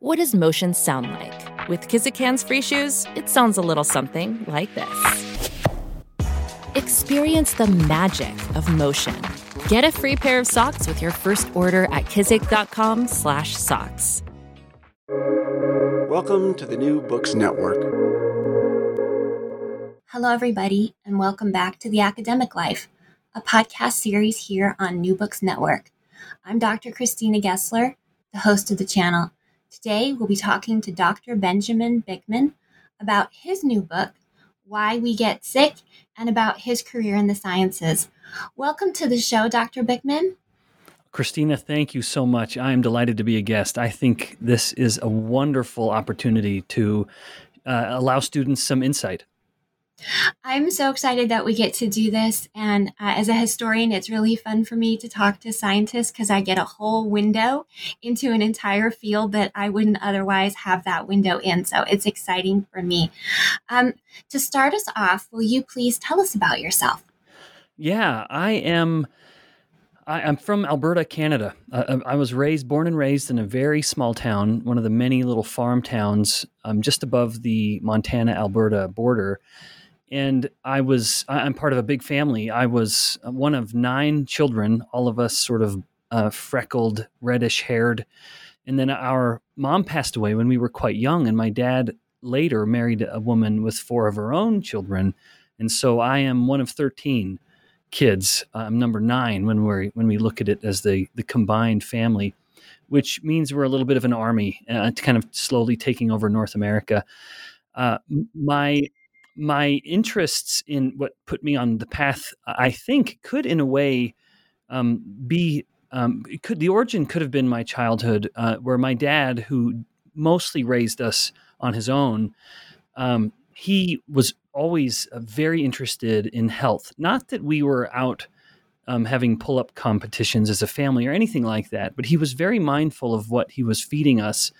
What does motion sound like? With Kizik hands free shoes, it sounds a little something like this. Experience the magic of motion. Get a free pair of socks with your first order at kizik.com/socks. Welcome to the New Books Network. Hello, everybody, and welcome back to The Academic Life, a podcast series here on New Books Network. I'm Dr. Christina Gessler, the host of the channel. Today, we'll be talking to Dr. Benjamin Bikman about his new book, Why We Get Sick, and about his career in the sciences. Welcome to the show, Dr. Bikman. Christina, thank you so much. I am delighted to be a guest. I think this is a wonderful opportunity to uh, allow students some insight. I'm so excited that we get to do this. And uh, as a historian, it's really fun for me to talk to scientists because I get a whole window into an entire field that I wouldn't otherwise have that window in. So it's exciting for me. Um, to start us off, will you please tell us about yourself? Yeah, I am. I, am from Alberta, Canada. Uh, I was raised, born and raised in a very small town, one of the many little farm towns um, just above the Montana Alberta border and I was I'm part of a big family. I was one of nine children, all of us sort of uh, freckled, reddish haired, and then our mom passed away when we were quite young, and my dad later married a woman with four of her own children, and so I am one of thirteen kids. I'm number nine when we when we look at it as the the combined family. Which means we're a little bit of an army, uh, kind of slowly taking over North America. Uh, my my interests in what put me on the path, I think, could in a way um, be um, could the origin could have been my childhood, uh, where my dad, who mostly raised us on his own, um, he was always uh, very interested in health. Not that we were out um, having pull up competitions as a family or anything like that, but he was very mindful of what he was feeding us.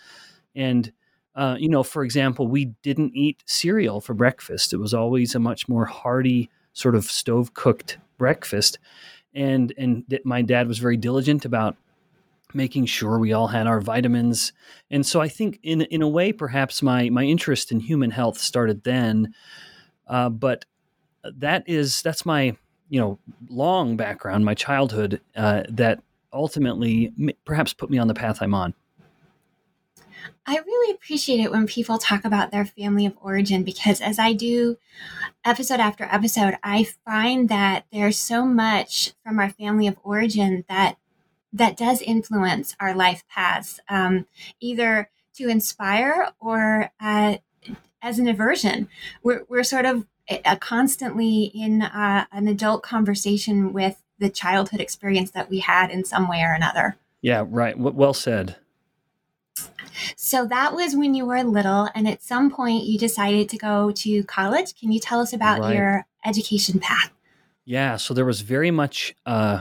And uh, you know, for example, we didn't eat cereal for breakfast. It was always a much more hearty, sort of stove cooked breakfast. And and my dad was very diligent about making sure we all had our vitamins. And so I think, in in a way, perhaps my my interest in human health started then. Uh, but that is that's my you know long background, my childhood uh, that ultimately perhaps put me on the path I'm on. I really appreciate it when people talk about their family of origin because as I do episode after episode, I find that there's so much from our family of origin that that does influence our life paths, um, either to inspire or uh, as an aversion. We're, we're sort of uh, constantly in uh, an adult conversation with the childhood experience that we had in some way or another. Yeah, right. Well said. So that was when you were little, and at some point you decided to go to college. Can you tell us about right. your education path? Yeah, so there was very much uh,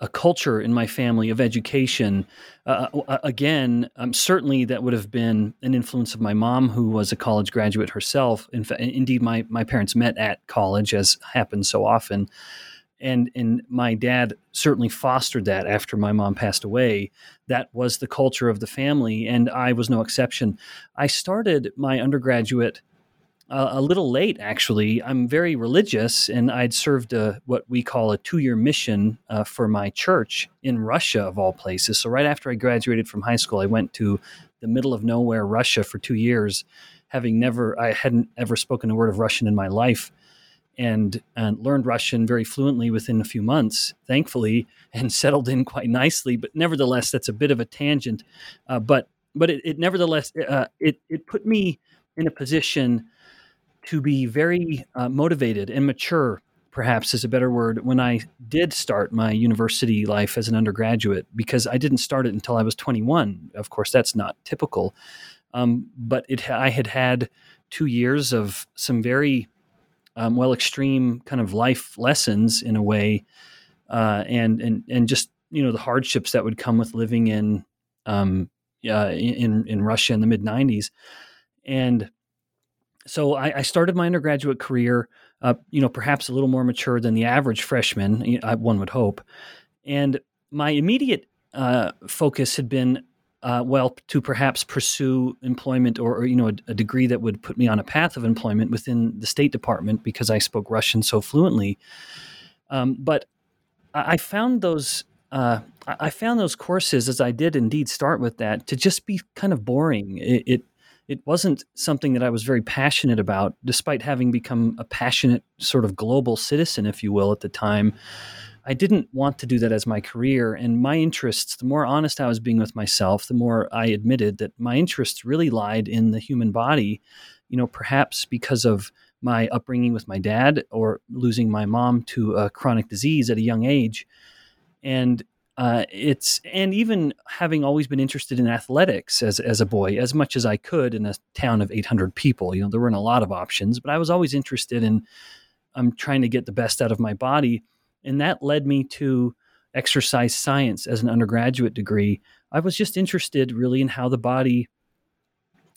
a culture in my family of education. Uh, uh again, um, certainly that would have been an influence of my mom, who was a college graduate herself. In fact, indeed, my my parents met at college, as happens so often and and my dad certainly fostered that after my mom passed away. That was the culture of the family and i was no exception. I started my undergraduate uh, a little late actually. I'm very religious and i'd served a, what we call a two-year mission uh, for my church in russia of all places. So right after i graduated from high school i went to the middle of nowhere russia for two years having never i hadn't ever spoken a word of russian in my life and, and learned Russian very fluently within a few months, thankfully, and settled in quite nicely. But nevertheless, that's a bit of a tangent. Uh, but but it, it nevertheless uh, it it put me in a position to be very uh, motivated and mature perhaps is a better word when i did start my university life as an undergraduate because i didn't start it until i was 21 of course that's not typical um, but it i had had two years of some very um, well extreme kind of life lessons in a way, uh, and and and just you know the hardships that would come with living in um, uh, in in Russia in the mid '90s, and so I, I, started my undergraduate career, uh, you know, perhaps a little more mature than the average freshman, one would hope, and my immediate uh, focus had been uh, well, to perhaps pursue employment or, or you know, a, a, degree that would put me on a path of employment within the State Department because I spoke Russian so fluently. Um, but I, found those. Uh, I found those courses, as I did indeed start with that, to just be kind of boring. It, it it wasn't something that I was very passionate about, despite having become a passionate sort of global citizen, if you will, at the time. I didn't want to do that as my career. And my interests, the more honest I was being with myself, the more I admitted that my interests really lied in the human body, you know, perhaps because of my upbringing with my dad or losing my mom to a chronic disease at a young age. And uh, it's and even having always been interested in athletics as as a boy, as much as I could in a town of 800 people. You know, there weren't a lot of options, but I was always interested in. I'm um, trying to get the best out of my body, and that led me to exercise science as an undergraduate degree. I was just interested really in how the body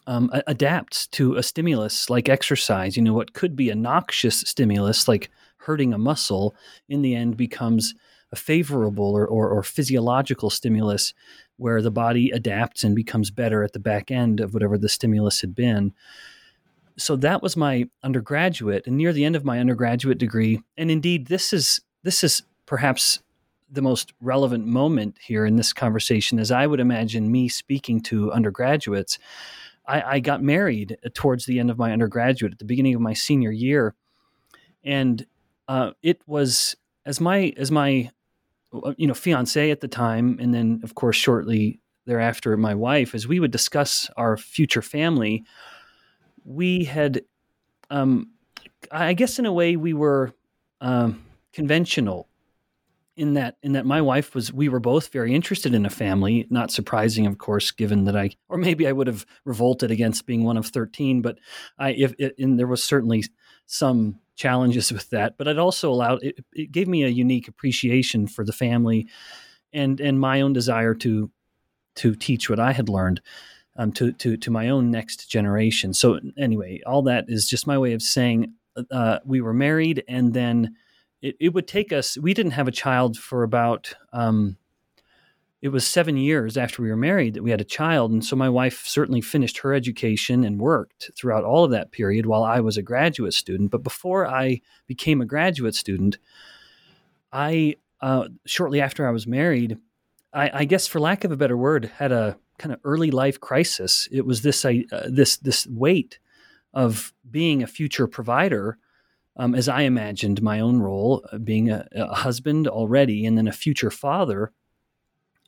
um, adapts to a stimulus like exercise. You know, what could be a noxious stimulus like hurting a muscle in the end becomes a favorable or, or, or, physiological stimulus where the body adapts and becomes better at the back end of whatever the stimulus had been. So that was my undergraduate, and near the end of my undergraduate degree, and indeed, this is this is perhaps the most relevant moment here in this conversation, as I would imagine me speaking to undergraduates. I, I got married towards the end of my undergraduate, at the beginning of my senior year, and uh, it was as my as my uh, you know fiance at the time, and then of course shortly thereafter my wife, as we would discuss our future family, we had, um, I guess in a way we were. Um, conventional in that in that my wife was we were both very interested in a family not surprising of course given that i or maybe i would have revolted against being one of 13 but i if it, and there was certainly some challenges with that but it also allowed it, it gave me a unique appreciation for the family and and my own desire to to teach what i had learned um, to to to my own next generation. So anyway all that is just my way of saying uh, we were married and then it, it would take us we didn't have a child for about um, it was seven years after we were married that we had a child. And so my wife certainly finished her education and worked throughout all of that period while i was a graduate student. But before i became a graduate student i uh, shortly after i was married I, I, guess for lack of a better word had a kind of early life crisis. It was this uh, this this weight of being a future provider um, as I imagined my own role, uh, being a, a, husband already and then a future father,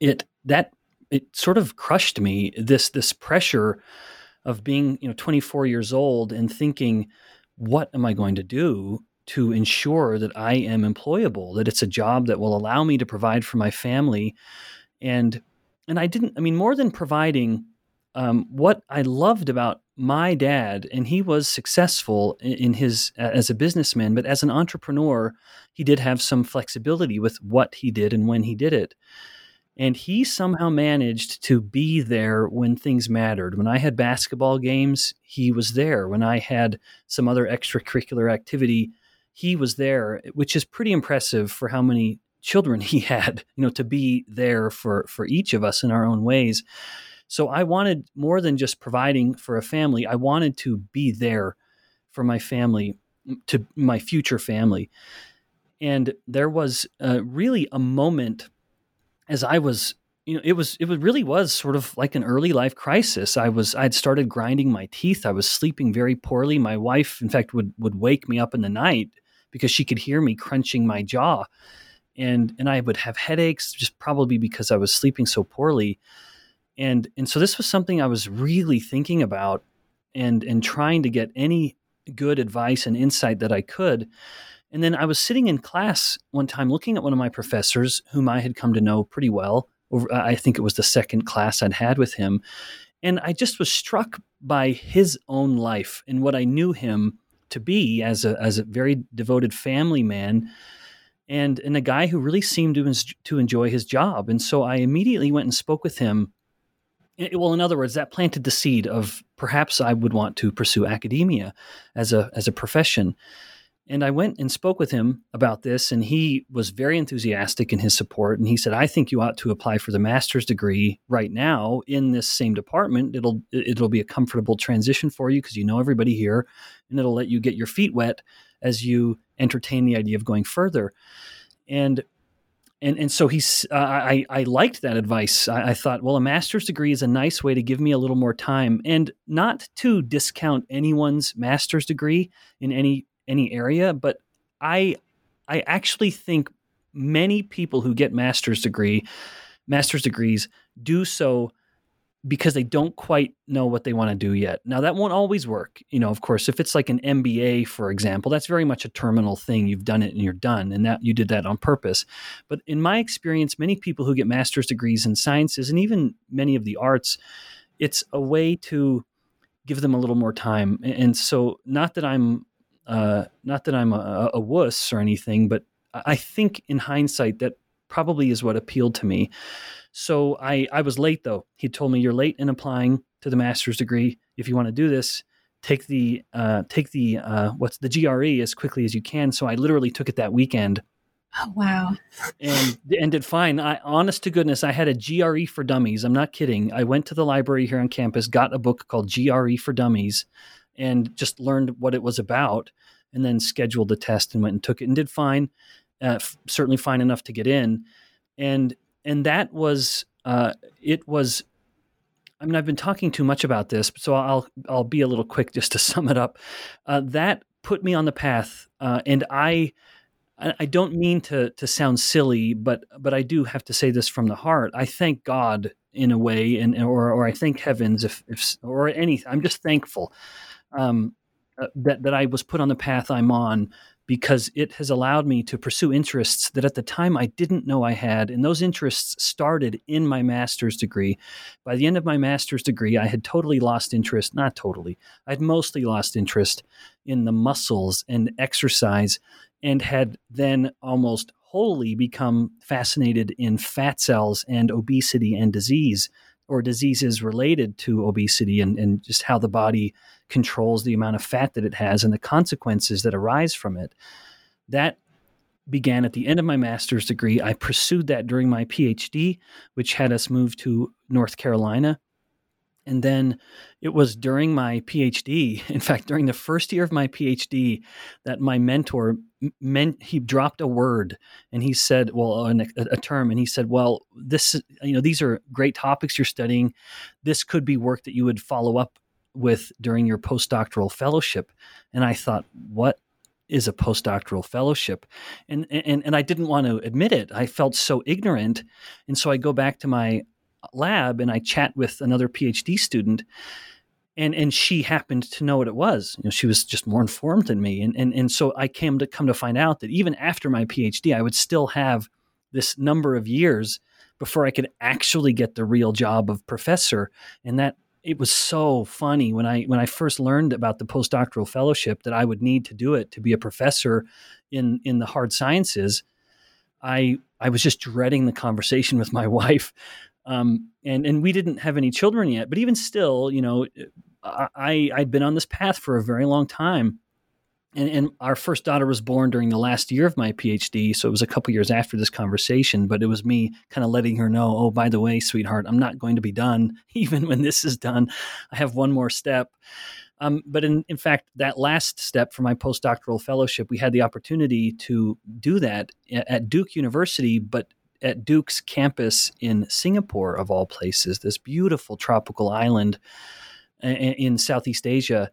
it that it sort of crushed me. This this pressure of being you know 24 years old and thinking, what am I going to do to ensure that I am employable, that it's a job that will allow me to provide for my family, and and I didn't. I mean, more than providing, um, what I loved about my dad, and he was successful in his as a businessman, but as an entrepreneur, he did have some flexibility with what he did and when he did it. And he somehow managed to be there when things mattered. When I had basketball games, he was there. When I had some other extracurricular activity, he was there, which is pretty impressive for how many children he had, you know, to be there for for each of us in our own ways. So I wanted more than just providing for a family. I wanted to be there for my family, to my future family. And there was uh, really a moment as I was, you know, it was it was really was sort of like an early life crisis. I was I'd started grinding my teeth. I was sleeping very poorly. My wife, in fact, would would wake me up in the night because she could hear me crunching my jaw, and and I would have headaches just probably because I was sleeping so poorly and and so this was something I was really thinking about and and trying to get any good advice and insight that I could. And then I was sitting in class one time looking at one of my professors whom I had come to know pretty well. I think it was the second class I'd had with him. And I just was struck by his own life and what I knew him to be as a, as a very devoted family man and, and a guy who really seemed to, to enjoy his job. And so I immediately went and spoke with him well in other words that planted the seed of perhaps i would want to pursue academia as a as a profession And I went and spoke with him about this, and he was very enthusiastic in his support. And he said, "I think you ought to apply for the master's degree right now in this same department. It'll it'll be a comfortable transition for you because you know everybody here, and it'll let you get your feet wet as you entertain the idea of going further." And and and so he's uh, I I liked that advice. I, I, thought, well, a master's degree is a nice way to give me a little more time, and not to discount anyone's master's degree in any any area, but I I actually think many people who get master's degree master's degrees do so because they don't quite know what they want to do yet. Now that won't always work. You know, of course, if it's like an MBA, for example, that's very much a terminal thing. You've done it and you're done, and that you did that on purpose. But in my experience, many people who get master's degrees in sciences and even many of the arts, it's a way to give them a little more time. And so, not that I'm, uh, not that I'm a, a wuss or anything, but I think in hindsight that probably is what appealed to me. So I, I was late though. He told me you're late in applying to the master's degree. If you want to do this, take the uh, take the uh, what's the GRE as quickly as you can. So I literally took it that weekend. Oh wow! And and did fine. I honest to goodness, I had a GRE for Dummies. I'm not kidding. I went to the library here on campus, got a book called GRE for Dummies, and just learned what it was about, and then scheduled the test and went and took it and did fine. Uh, f- certainly fine enough to get in. And and that was uh, it was. I mean, I've been talking too much about this, so I'll I'll be a little quick just to sum it up. Uh, that put me on the path, uh, and I I don't mean to to sound silly, but but I do have to say this from the heart. I thank God in a way, and or or I thank heavens if if or anything. I'm just thankful um, uh, that that I was put on the path I'm on because it has allowed me to pursue interests that at the time I didn't know I had. And those interests started in my master's degree. By the end of my master's degree, I had totally lost interest, not totally, I'd mostly lost interest in the muscles and exercise, and had then almost wholly become fascinated in fat cells and obesity and disease or diseases related to obesity and, and just how the body controls the amount of fat that it has and the consequences that arise from it. That began at the end of my master's degree. I pursued that during my PhD, which had us move to North Carolina. And then it was during my PhD, in fact, during the first year of my PhD, that my mentor meant he dropped a word and he said, well, uh, a, a, term, and he said, well, this, you know, these are great topics you're studying. This could be work that you would follow up with during your postdoctoral fellowship. And I thought, what is a postdoctoral fellowship? And, and, and I didn't want to admit it. I felt so ignorant. And so I go back to my lab and I chat with another PhD student and and she happened to know what it was. You know, she was just more informed than me, and and and so I came to come to find out that even after my PhD, I would still have this number of years before I could actually get the real job of professor, and that it was so funny when I when I first learned about the postdoctoral fellowship that I would need to do it to be a professor in in the hard sciences. I I was just dreading the conversation with my wife um, and and we didn't have any children yet. But even still, you know, I I'd been on this path for a very long time, and, and our first daughter was born during the last year of my PhD, so it was a couple years after this conversation. But it was me kind of letting her know, oh, by the way, sweetheart, I'm not going to be done even when this is done. I have one more step. Um, but in, in fact, that last step for my postdoctoral fellowship, we had the opportunity to do that at Duke University, but at Duke's campus in Singapore, of all places, this beautiful tropical island in Southeast Asia.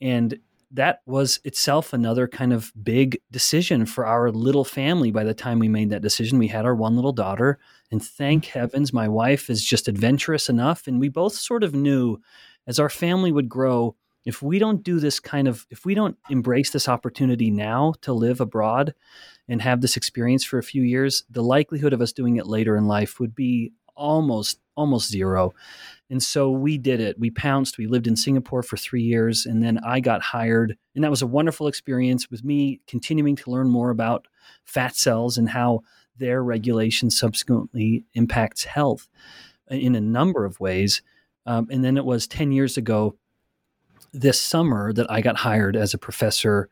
And that was itself another kind of big decision for our little family by the time we made that decision. We had our one little daughter, and thank mm-hmm. heavens, my wife is just adventurous enough. And we both sort of knew as our family would grow, if we don't do this kind of, if we don't embrace this opportunity now to live abroad, and have this experience for a few years, the likelihood of us doing it later in life would be almost almost zero. And so we did it. We pounced. We lived in Singapore for three years, and then I got hired, and that was a wonderful experience with me continuing to learn more about fat cells and how their regulation subsequently impacts health in a number of ways. Um, and then it was 10 years ago this summer that I got hired as a professor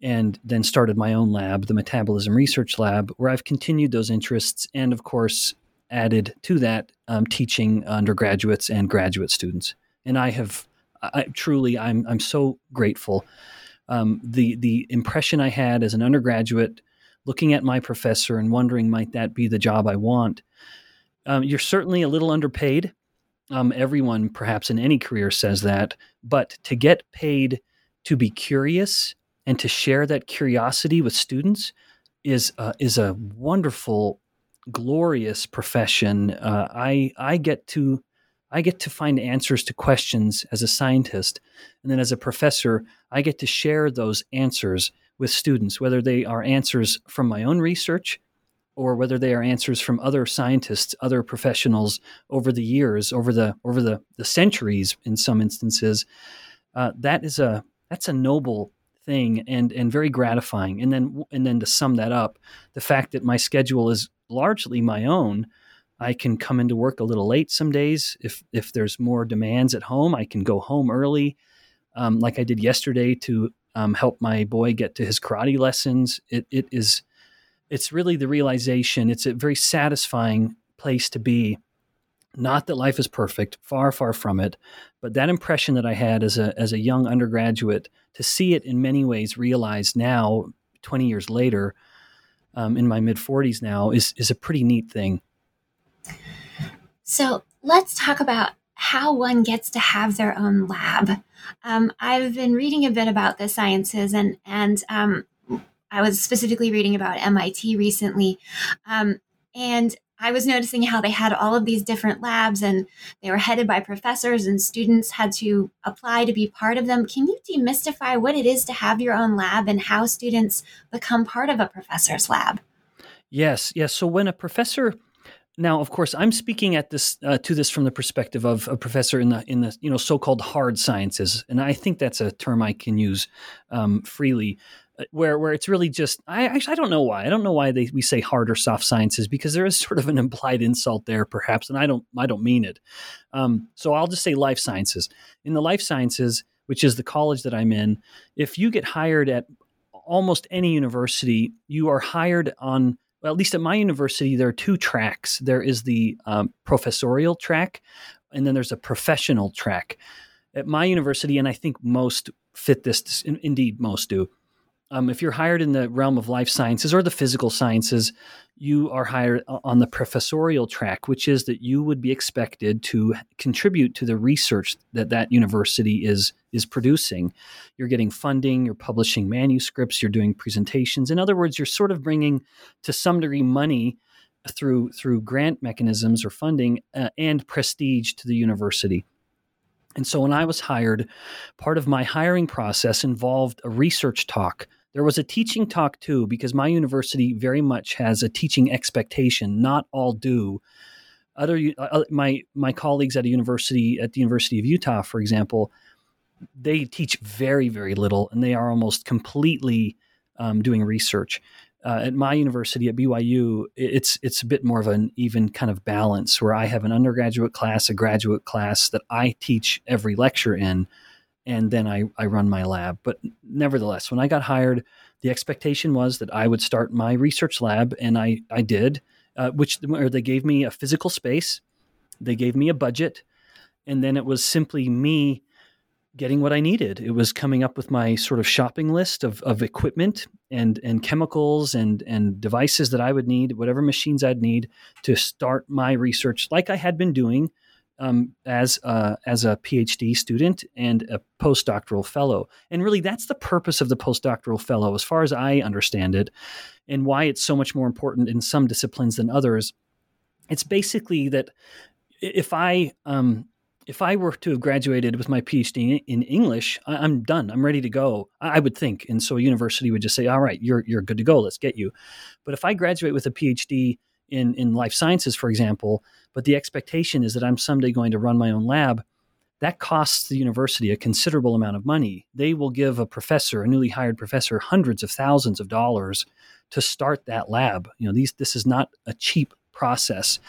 and then started my own lab, the Metabolism Research Lab, where I've continued those interests and, of course, added to that um, teaching undergraduates and graduate students. And I have I, truly, I'm I'm so grateful. Um, the the impression I had as an undergraduate, looking at my professor and wondering might that be the job I want. Um, you're certainly a little underpaid. Um, everyone, perhaps in any career, says that. But to get paid to be curious and to share that curiosity with students is uh, is a wonderful, glorious profession. Uh, I I get to I get to find answers to questions as a scientist, and then as a professor, I get to share those answers with students, whether they are answers from my own research or whether they are answers from other scientists, other professionals over the years, over the over the, the centuries in some instances. Uh, that is a that's a noble thing and and very gratifying. And then and then to sum that up, the fact that my schedule is largely my own. I can come into work a little late some days. If if there's more demands at home, I can go home early, um, like I did yesterday to um, help my boy get to his karate lessons. It it is it's really the realization. It's a very satisfying place to be. Not that life is perfect, far far from it, but that impression that I had as a as a young undergraduate to see it in many ways realized now, twenty years later, um, in my mid forties now, is is a pretty neat thing. So let's talk about how one gets to have their own lab. Um, I've been reading a bit about the sciences, and and um, I was specifically reading about MIT recently, um, and I was noticing how they had all of these different labs, and they were headed by professors, and students had to apply to be part of them. Can you demystify what it is to have your own lab and how students become part of a professor's lab? Yes, yes. So when a professor now, of course, I'm speaking at this uh, to this from the perspective of a professor in the in the you know so-called hard sciences, and I think that's a term I can use um, freely. Uh, where where it's really just I actually I don't know why I don't know why they we say hard or soft sciences because there is sort of an implied insult there perhaps, and I don't I don't mean it. Um, so I'll just say life sciences. In the life sciences, which is the college that I'm in, if you get hired at almost any university, you are hired on well, at least at my university, there are two tracks. There is the um, professorial track, and then there's a professional track. At my university, and I think most fit this, indeed, most do. Um, if you're hired in the realm of life sciences or the physical sciences, you are hired on the professorial track, which is that you would be expected to contribute to the research that that university is is producing. You're getting funding, you're publishing manuscripts, you're doing presentations. In other words, you're sort of bringing to some degree money through through grant mechanisms or funding uh, and prestige to the university. And so when I was hired, part of my hiring process involved a research talk there was a teaching talk too, because my university very much has a teaching expectation. Not all do. Other uh, uh, my my colleagues at a university at the University of Utah, for example, they teach very very little, and they are almost completely um, doing research. Uh, at my university at BYU, it's it's a bit more of an even kind of balance where I have an undergraduate class, a graduate class that I teach every lecture in, and then I, I run my lab. But nevertheless, when I got hired, the expectation was that I would start my research lab, and I, I did, uh, which where they gave me a physical space, they gave me a budget, and then it was simply me getting what I needed. It was coming up with my sort of shopping list of, of equipment and and chemicals and and devices that I would need, whatever machines I'd need to start my research like I had been doing um, as a, as a PhD student and a postdoctoral fellow. And really, that's the purpose of the postdoctoral fellow, as far as I understand it, and why it's so much more important in some disciplines than others. It's basically that if I um, if I were to have graduated with my PhD in English, I'm done. I'm ready to go. I would think, and so a university would just say, "All right, you're you're good to go. Let's get you." But if I graduate with a PhD in in life sciences, for example, but the expectation is that I'm someday going to run my own lab. That costs the university a considerable amount of money. They will give a professor, a newly hired professor, hundreds of thousands of dollars to start that lab. You know, these this is not a cheap process.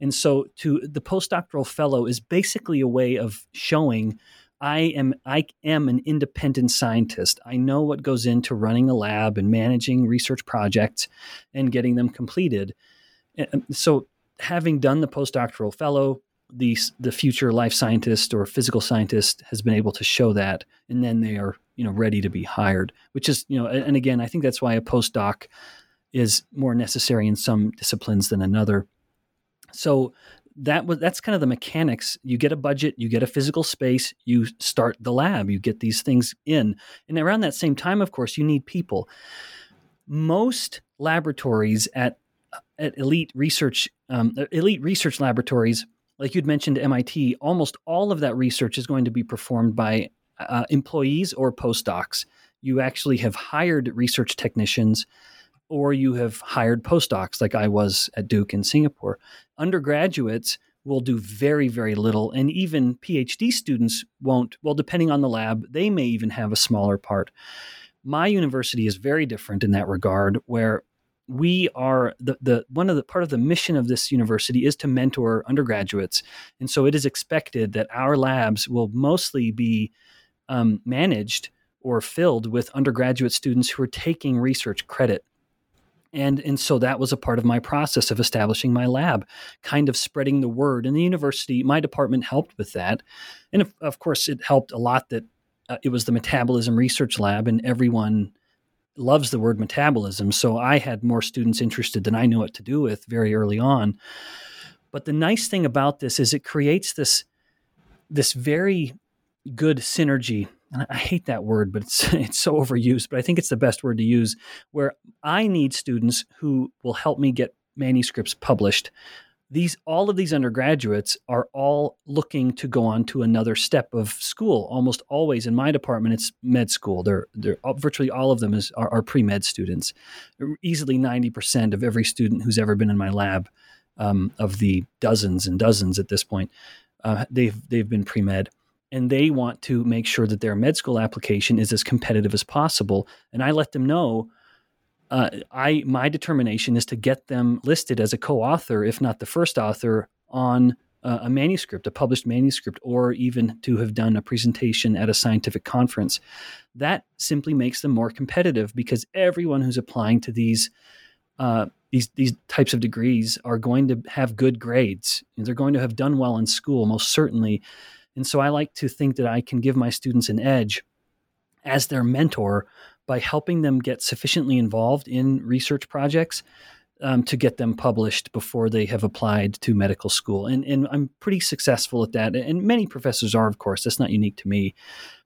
And so to the postdoctoral fellow is basically a way of showing I am I am an independent scientist. I know what goes into running a lab and managing research projects and getting them completed. And um, so having done the postdoctoral fellow, the the future life scientist or physical scientist has been able to show that and then they are, you know, ready to be hired, which is, you know, and again, I think that's why a postdoc is more necessary in some disciplines than another. So that was that's kind of the mechanics. You get a budget, you get a physical space, you start the lab, you get these things in. And around that same time, of course, you need people. Most laboratories at at elite research um, elite research laboratories, like you'd mentioned MIT, almost all of that research is going to be performed by uh, employees or postdocs. You actually have hired research technicians or you have hired postdocs like I was at Duke in Singapore. Undergraduates will do very, very little, and even PhD students won't. Well, depending on the lab, they may even have a smaller part. My university is very different in that regard, where we are the, the one of the part of the mission of this university is to mentor undergraduates. And so it is expected that our labs will mostly be um, managed or filled with undergraduate students who are taking research credit. And and so that was a part of my process of establishing my lab kind of spreading the word. And the university my department helped with that. And of, of course it helped a lot that uh, it was the metabolism research lab and everyone loves the word metabolism so i had more students interested than i knew what to do with very early on but the nice thing about this is it creates this this very good synergy and I hate that word, but it's it's so overused, but I think it's the best word to use where I need students who will help me get manuscripts published. These all of these undergraduates are all looking to go on to another step of school. Almost always in my department, it's med school. They're they're virtually all of them is are, are pre med students. Easily ninety percent of every student who's ever been in my lab, um, of the dozens and dozens at this point, uh, they've they've been pre med and they want to make sure that their med school application is as competitive as possible. And I let them know uh, I my determination is to get them listed as a co-author, if not the first author, on uh, a manuscript, a published manuscript, or even to have done a presentation at a scientific conference. That simply makes them more competitive because everyone who's applying to these uh, these these types of degrees are going to have good grades. They're going to have done well in school, most certainly. And so I like to think that I can give my students an edge as their mentor by helping them get sufficiently involved in research projects um, to get them published before they have applied to medical school. And, and I'm pretty successful at that. And many professors are, of course, that's not unique to me.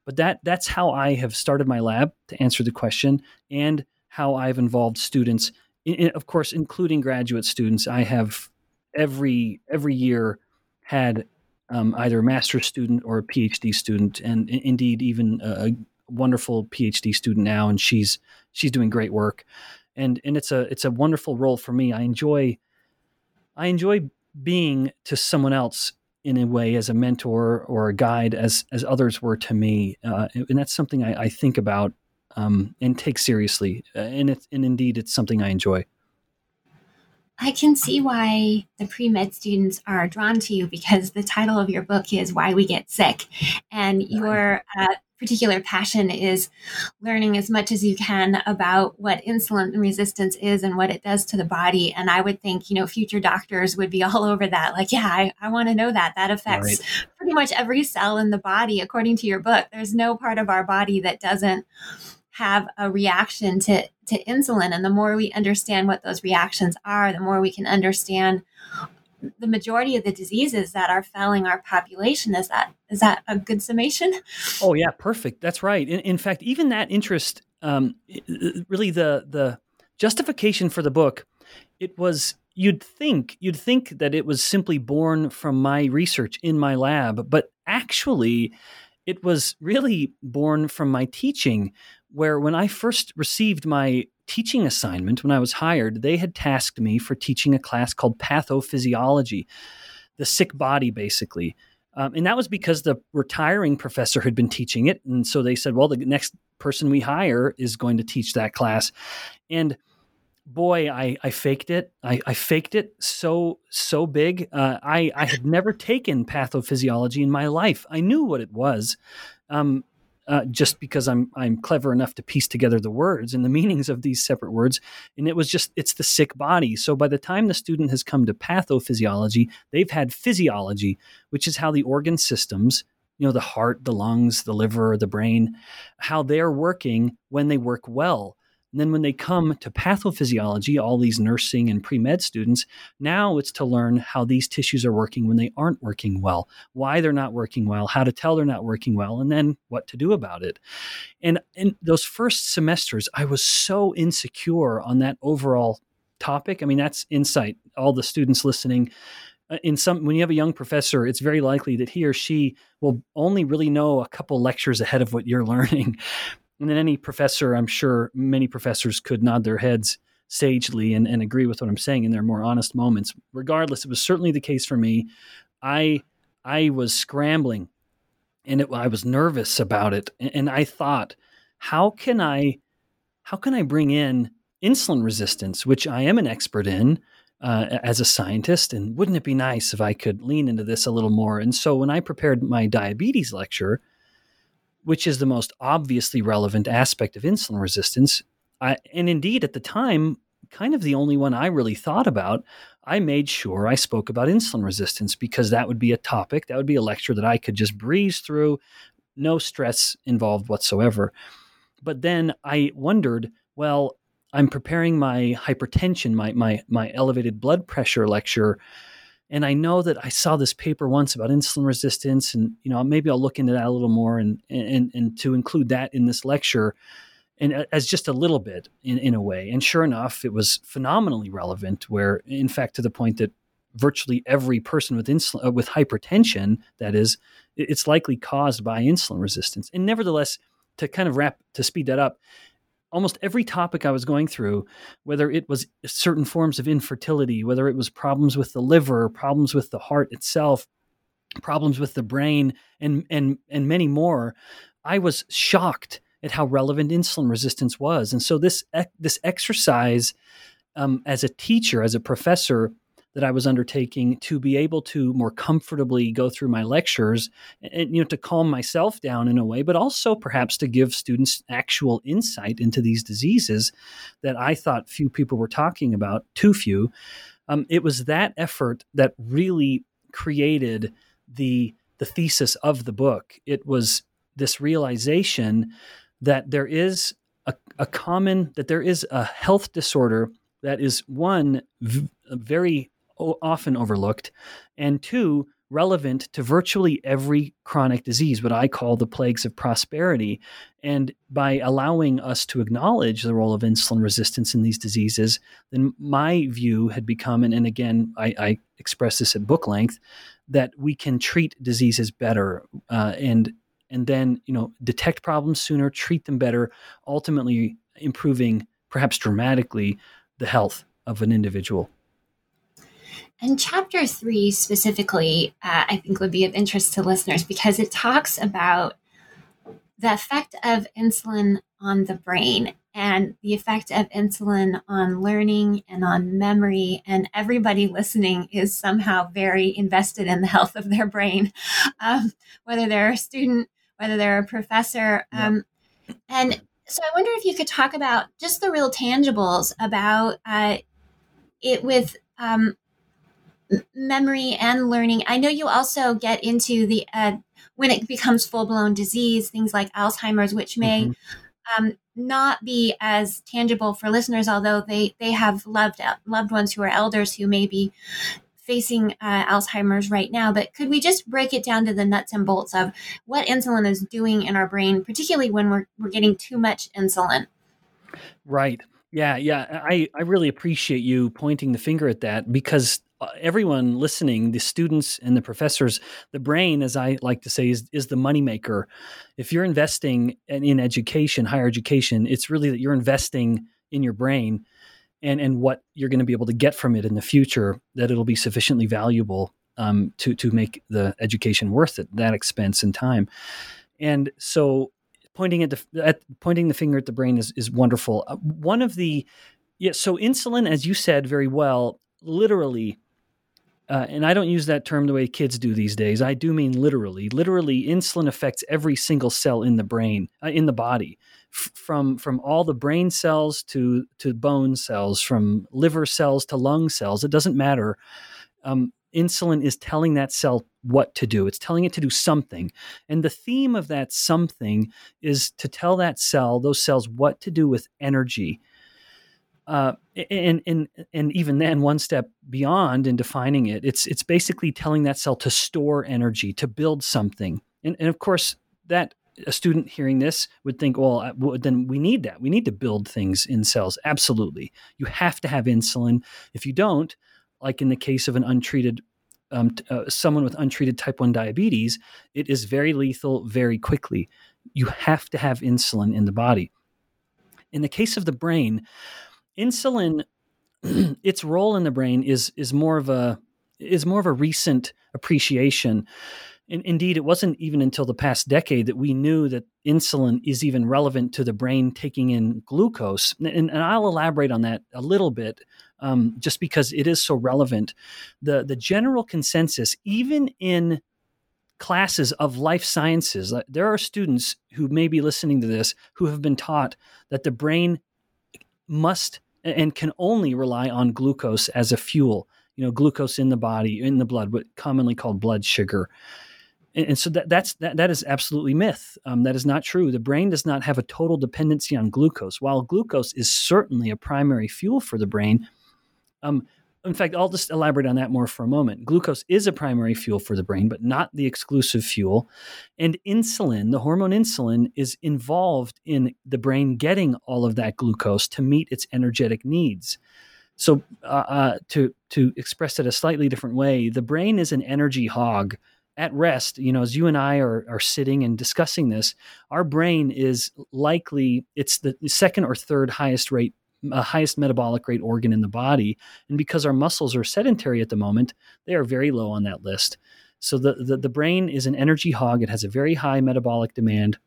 But that that's how I have started my lab to answer the question and how I've involved students, in, of course, including graduate students. I have every every year had um, either a master's student or a PhD student, and indeed even a, wonderful PhD student now, and she's she's doing great work, and and it's a it's a wonderful role for me. I enjoy I enjoy being to someone else in a way as a mentor or a guide as as others were to me, uh, and that's something I, I think about um, and take seriously, uh, and it's and indeed it's something I enjoy. I can see why the pre med students are drawn to you because the title of your book is Why We Get Sick. And your uh, particular passion is learning as much as you can about what insulin resistance is and what it does to the body. And I would think, you know, future doctors would be all over that. Like, yeah, I, I want to know that. That affects right. pretty much every cell in the body, according to your book. There's no part of our body that doesn't have a reaction to, to insulin. And the more we understand what those reactions are, the more we can understand the majority of the diseases that are failing our population. Is that is that a good summation? Oh yeah, perfect. That's right. In, in fact, even that interest, um, really the the justification for the book, it was you'd think you'd think that it was simply born from my research in my lab, but actually it was really born from my teaching where when I first received my teaching assignment, when I was hired, they had tasked me for teaching a class called pathophysiology, the sick body, basically. Um, and that was because the retiring professor had been teaching it. And so they said, well, the next person we hire is going to teach that class. And boy, I, I faked it. I, I faked it so so big. Uh, I I had never taken pathophysiology in my life. I knew what it was, um, uh, just because I'm I'm clever enough to piece together the words and the meanings of these separate words. And it was just it's the sick body. So by the time the student has come to pathophysiology, they've had physiology, which is how the organ systems you know the heart the lungs the liver the brain how they're working when they work well and then when they come to pathophysiology, all these nursing and pre med students, now it's to learn how these tissues are working when they aren't working well, why they're not working well, how to tell they're not working well, and then what to do about it. And in those first semesters, I was so insecure on that overall topic. I mean, that's insight. All the students listening, uh, in some when you have a young professor it's very likely that he or she will only really know a couple lectures ahead of what you're learning and then any professor, I'm sure many professors could nod their heads sagely and, and agree with what I'm saying in their more honest moments. Regardless, it was certainly the case for me. I I was scrambling and it, I was nervous about it. And, and I thought, how can I how can I bring in insulin resistance, which I am an expert in uh, as a scientist? And wouldn't it be nice if I could lean into this a little more? And so when I prepared my diabetes lecture, which is the most obviously relevant aspect of insulin resistance. I, and indeed, at the time, kind of the only one I really thought about, I made sure I spoke about insulin resistance because that would be a topic, that would be a lecture that I could just breeze through, no stress involved whatsoever. But then I wondered, well, I'm preparing my hypertension, my my my elevated blood pressure lecture and I know that I saw this paper once about insulin resistance, and you know maybe I'll look into that a little more, and and and to include that in this lecture, and as just a little bit in in a way. And sure enough, it was phenomenally relevant. Where in fact, to the point that virtually every person with insulin uh, with hypertension, that is, it's likely caused by insulin resistance. And nevertheless, to kind of wrap to speed that up, almost every topic I was going through, whether it was certain forms of infertility, whether it was problems with the liver, problems with the heart itself, problems with the brain, and and and many more, I was shocked at how relevant insulin resistance was. And so this this exercise um, as a teacher, as a professor, that I was undertaking to be able to more comfortably go through my lectures and you know to calm myself down in a way but also perhaps to give students actual insight into these diseases that I thought few people were talking about too few. Um, it was that effort that really created the the thesis of the book. It was this realization that there is a, a common that there is a health disorder that is one v- very often overlooked, and two, relevant to virtually every chronic disease, what I call the plagues of prosperity. And by allowing us to acknowledge the role of insulin resistance in these diseases, then my view had become, and, and again, I, I express this at book length, that we can treat diseases better uh, and and then you know detect problems sooner, treat them better, ultimately improving perhaps dramatically the health of an individual. And chapter three specifically, uh, I think would be of interest to listeners because it talks about the effect of insulin on the brain and the effect of insulin on learning and on memory. And everybody listening is somehow very invested in the health of their brain, um, whether they're a student, whether they're a professor. Um, and so I wonder if you could talk about just the real tangibles about uh, it with um, memory and learning. I know you also get into the uh, when it becomes full blown disease, things like Alzheimer's, which may mm-hmm. um, not be as tangible for listeners, although they they have loved loved ones who are elders who may be facing uh, Alzheimer's right now. But could we just break it down to the nuts and bolts of what insulin is doing in our brain, particularly when we're we're getting too much insulin? Right. Yeah, yeah. I, I really appreciate you pointing the finger at that because uh, everyone listening, the students and the professors, the brain, as I like to say, is, is the moneymaker. If you're investing in, in education, higher education, it's really that you're investing in your brain and, and what you're going to be able to get from it in the future, that it'll be sufficiently valuable um, to, to make the education worth it, that expense and time. And so pointing at the, at pointing the finger at the brain is, is wonderful. Uh, one of the Yeah, so insulin, as you said very well, literally, uh, and I don't use that term the way kids do these days. I do mean literally. Literally, insulin affects every single cell in the brain, uh, in the body, F- from from all the brain cells to to bone cells, from liver cells to lung cells. It doesn't matter. Um, insulin is telling that cell what to do. It's telling it to do something. And the theme of that something is to tell that cell, those cells, what to do with energy. Uh, and and and even then, one step beyond in defining it, it's it's basically telling that cell to store energy, to build something. And, and of course, that a student hearing this would think, well, then we need that. We need to build things in cells. Absolutely, you have to have insulin. If you don't, like in the case of an untreated um, uh, someone with untreated type 1 diabetes, it is very lethal very quickly. You have to have insulin in the body. In the case of the brain, insulin, its role in the brain is is more of a is more of a recent appreciation. In, indeed, it wasn't even until the past decade that we knew that insulin is even relevant to the brain taking in glucose. And, and I'll elaborate on that a little bit um, just because it is so relevant. The, the general consensus, even in classes of life sciences, there are students who may be listening to this who have been taught that the brain must and can only rely on glucose as a fuel. You know, glucose in the body, in the blood, what commonly called blood sugar. And, and so that, that's that, that is absolutely myth. Um, that is not true. The brain does not have a total dependency on glucose. While glucose is certainly a primary fuel for the brain, um, in fact, I'll just elaborate on that more for a moment. Glucose is a primary fuel for the brain, but not the exclusive fuel. And insulin, the hormone insulin, is involved in the brain getting all of that glucose to meet its energetic needs. So, uh, uh, to to express it a slightly different way, the brain is an energy hog. At rest, you know, as you and I are, are sitting and discussing this, our brain is likely it's the second or third highest rate highest metabolic rate organ in the body. And because our muscles are sedentary at the moment, they are very low on that list. So the, the, the brain is an energy hog. It has a very high metabolic demand.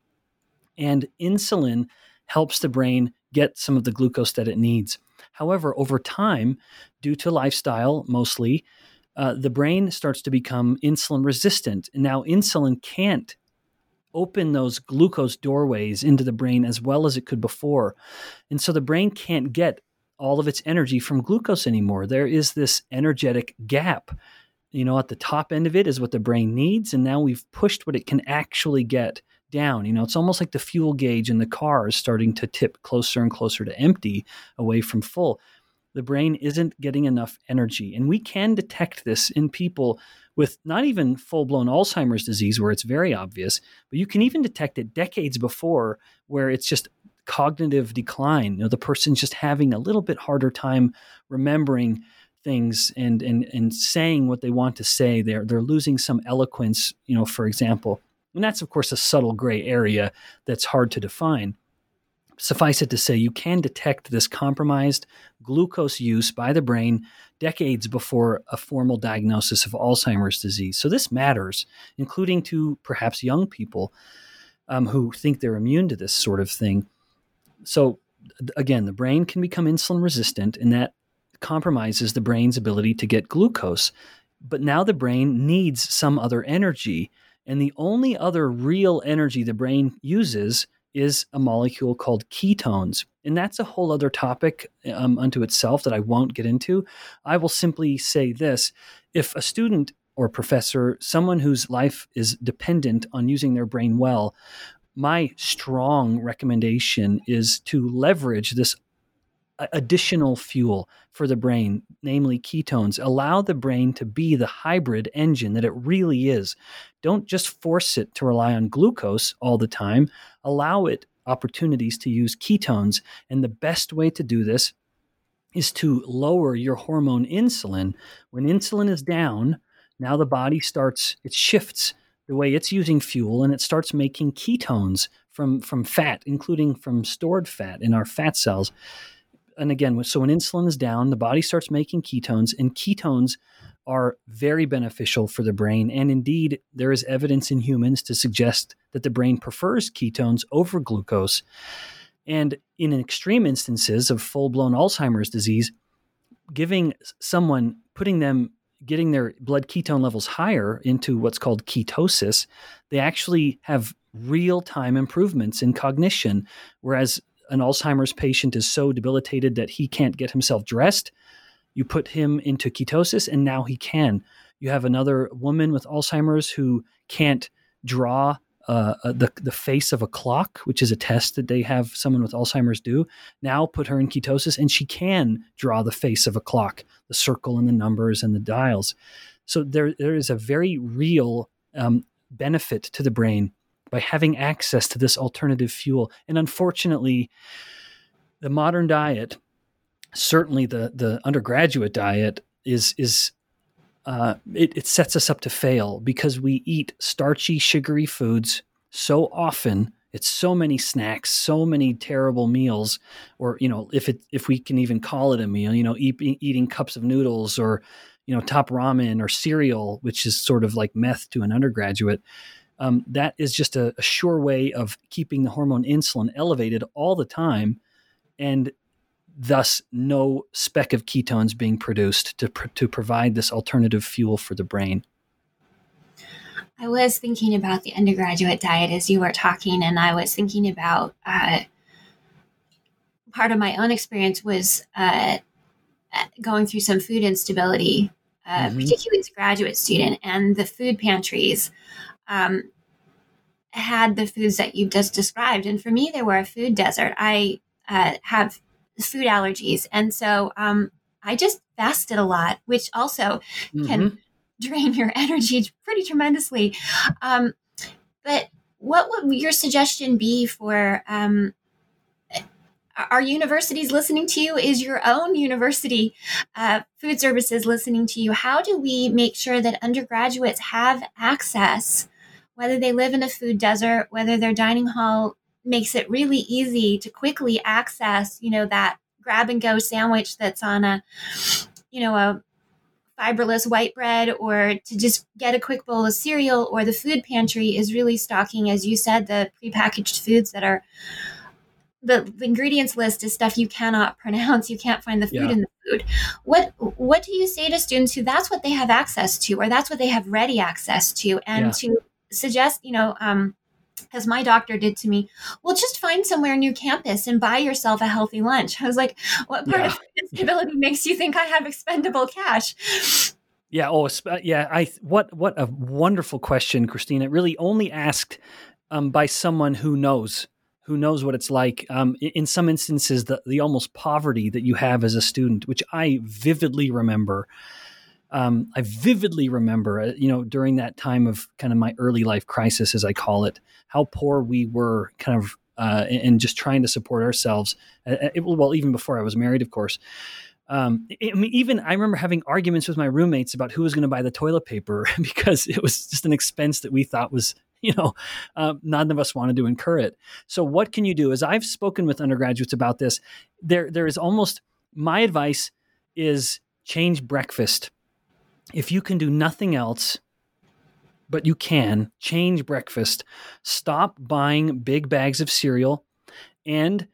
And insulin helps the brain get some of the glucose that it needs. However, over time, due to lifestyle mostly, uh, the brain starts to become insulin resistant. Now insulin can't open those glucose doorways into the brain as well as it could before. And so the brain can't get all of its energy from glucose anymore. There is this energetic gap. You know, at the top end of it is what the brain needs. And now we've pushed what it can actually get down. You know, it's almost like the fuel gauge in the car is starting to tip closer and closer to empty away from full. The brain isn't getting enough energy. And we can detect this in people with not even full blown Alzheimer's disease, where it's very obvious, but you can even detect it decades before, where it's just cognitive decline. You know, the person's just having a little bit harder time remembering things and and and saying what they want to say. They're they're losing some eloquence, you know, for example. And that's of course a subtle gray area that's hard to define. Suffice it to say, you can detect this compromised glucose use by the brain decades before a formal diagnosis of Alzheimer's disease. So this matters, including to perhaps young people um, who think they're immune to this sort of thing. So again, the brain can become insulin resistant, and that compromises the brain's ability to get glucose. But now the brain needs some other energy. And the only other real energy the brain uses is a molecule called ketones. And that's a whole other topic um, unto itself that I won't get into. I will simply say this if a student or professor, someone whose life is dependent on using their brain well, my strong recommendation is to leverage this additional fuel for the brain, namely ketones. Allow the brain to be the hybrid engine that it really is. Don't just force it to rely on glucose all the time. Allow it opportunities to use ketones. And the best way to do this is to lower your hormone insulin. When insulin is down, now the body starts, it shifts the way it's using fuel and it starts making ketones from, from fat, including from stored fat in our fat cells and again, so when insulin is down, the body starts making ketones, and ketones are very beneficial for the brain. And indeed, there is evidence in humans to suggest that the brain prefers ketones over glucose. And in extreme instances of full blown Alzheimer's disease, giving someone, putting them, getting their blood ketone levels higher into what's called ketosis, they actually have real time improvements in cognition. Whereas an Alzheimer's patient is so debilitated that he can't get himself dressed, you put him into ketosis and now he can. You have another woman with Alzheimer's who can't draw uh, the the face of a clock, which is a test that they have someone with Alzheimer's do. Now put her in ketosis, and she can draw the face of a clock, the circle and the numbers and the dials. So there there is a very real um, benefit to the brain by having access to this alternative fuel. And unfortunately, the modern diet, certainly the the undergraduate diet, is is uh, it, it sets us up to fail because we eat starchy, sugary foods so often. It's so many snacks, so many terrible meals, or you know, if it if we can even call it a meal, you know, eat, eating cups of noodles or you know, top ramen or cereal, which is sort of like meth to an undergraduate. Um, that is just a, a sure way of keeping the hormone insulin elevated all the time, and thus no speck of ketones being produced to, to provide this alternative fuel for the brain. I was thinking about the undergraduate diet as you were talking, and I was thinking about uh, part of my own experience was uh, going through some food instability, uh, mm-hmm. particularly as a graduate student, and the food pantries um, had the foods that you just described. And for me, they were a food desert. I uh, have food allergies. And so um, I just fasted a lot, which also mm-hmm. can drain your energy pretty tremendously. Um, but what would your suggestion be for um, our universities listening to you? Is your own university uh, food services listening to you? How do we make sure that undergraduates have access, whether they live in a food desert, whether their dining hall makes it really easy to quickly access, you know, that grab and go sandwich that's on a, you know, a fiberless white bread or to just get a quick bowl of cereal or the food pantry is really stocking, as you said, the prepackaged foods that are the, the ingredients list is stuff you cannot pronounce. You can't find the food yeah. in the food. What what do you say to students who that's what they have access to, or that's what they have ready access to, and yeah. to suggest, you know, um, as my doctor did to me, well, just find somewhere near campus and buy yourself a healthy lunch. I was like, what part yeah. of instability makes you think I have expendable cash? Yeah. Oh, yeah. I what what a wonderful question, Christina. It really, only asked um, by someone who knows who knows what it's like. Um, in some instances, the the almost poverty that you have as a student, which I vividly remember um, I vividly remember, uh, you know, during that time of kind of my early life crisis, as I call it, how poor we were, kind of, uh, and just trying to support ourselves. It, well, even before I was married, of course. Um, I mean, even I remember having arguments with my roommates about who was going to buy the toilet paper because it was just an expense that we thought was, you know, uh, none of us wanted to incur it. So, what can you do? As I've spoken with undergraduates about this, there there is almost my advice is change breakfast if you can do nothing else, but you can change breakfast, stop buying big bags of cereal and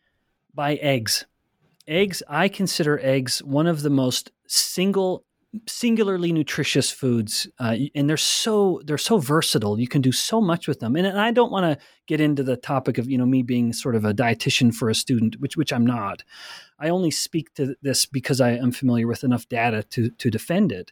buy eggs. Eggs, I consider eggs one of the most single singularly nutritious foods uh, and they're so they're so versatile. You can do so much with them. And, and i don't want to get into the topic of you know me being sort of a dietitian for a student which which i'm not. I only speak to this because i am familiar with enough data to to defend it